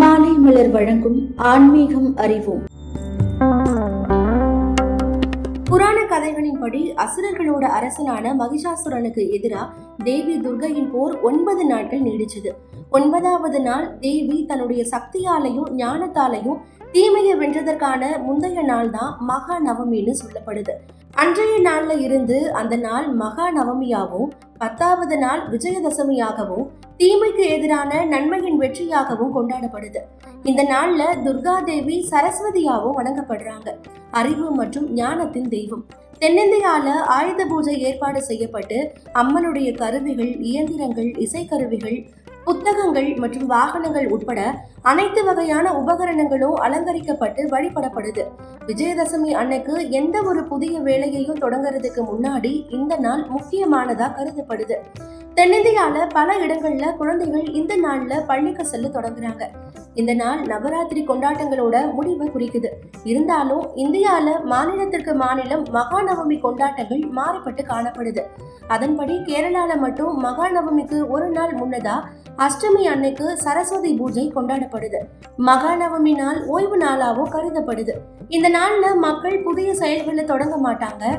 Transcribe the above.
மாலை மலர் வழங்கும் ஆன்மீகம் அறிவோம். புராண கதைகளின்படி அசுரர்களோட அரசனான மகிஷாசுரனுக்கு எதிராக தேவி துர்கையின் போர் ஒன்பது நாட்கள் நீடிச்சது. ஒன்பதாவது நாள் தேவி தன்னுடைய சக்தியாலையும் ஞானத்தாலையும் தீமையை வென்றதற்கான முந்தைய நாள் தான் மகா நவமின்னு சொல்லப்படுது. அன்றைய நாள்ல இருந்து அந்த நாள் மகா நவமியாகவும் பத்தாவது நாள் விஜயதசமியாகவும் தீமைக்கு எதிரான நன்மையின் வெற்றியாகவும் கொண்டாடப்படுது. இந்த நாள்ல துர்கா தேவி சரஸ்வதியாகவும் வணங்கப்படுறாங்க. அறிவு மற்றும் ஞானத்தின் தெய்வம். தென்னிந்தியால ஆயுத பூஜை ஏற்பாடு செய்யப்பட்டு அம்மனுடைய கருவிகள் இயந்திரங்கள் இசைக்கருவிகள் புத்தகங்கள் மற்றும் வாகனங்கள் உட்பட அனைத்து வகையான உபகரணங்களும் அலங்கரிக்கப்பட்டு வழிபடப்படுது. விஜயதசமி அன்னைக்கு எந்த ஒரு புதிய வேலையையும் தொடங்குறதுக்கு முன்னாடி இந்த நாள் முக்கியமானதா கருதப்படுது. தென்னிந்தியால பல இடங்கள்ல குழந்தைகள் இந்த நாள்ல பள்ளிக்கு செல்ல தொடங்குறாங்க. இந்த நாள் நவராத்திரி கொண்டாட்டங்களோட முடிவை குறிக்குது. இருந்தாலும் இந்தியால மாநிலத்திற்கு மாநிலம் மகாநவமி கொண்டாட்டங்கள் மாறுபட்டு காணப்படுது. அதன்படி கேரளால மட்டும் மகாநவமிக்கு ஒரு நாள் முன்னதா அஷ்டமி அன்னைக்கு சரஸ்வதி பூஜை கொண்டாடப்படுது. மகாநவமி நாள் ஓய்வு நாளாவும் கருதப்படுது. இந்த நாள்ல மக்கள் புதிய செயல்களை தொடங்க மாட்டாங்க.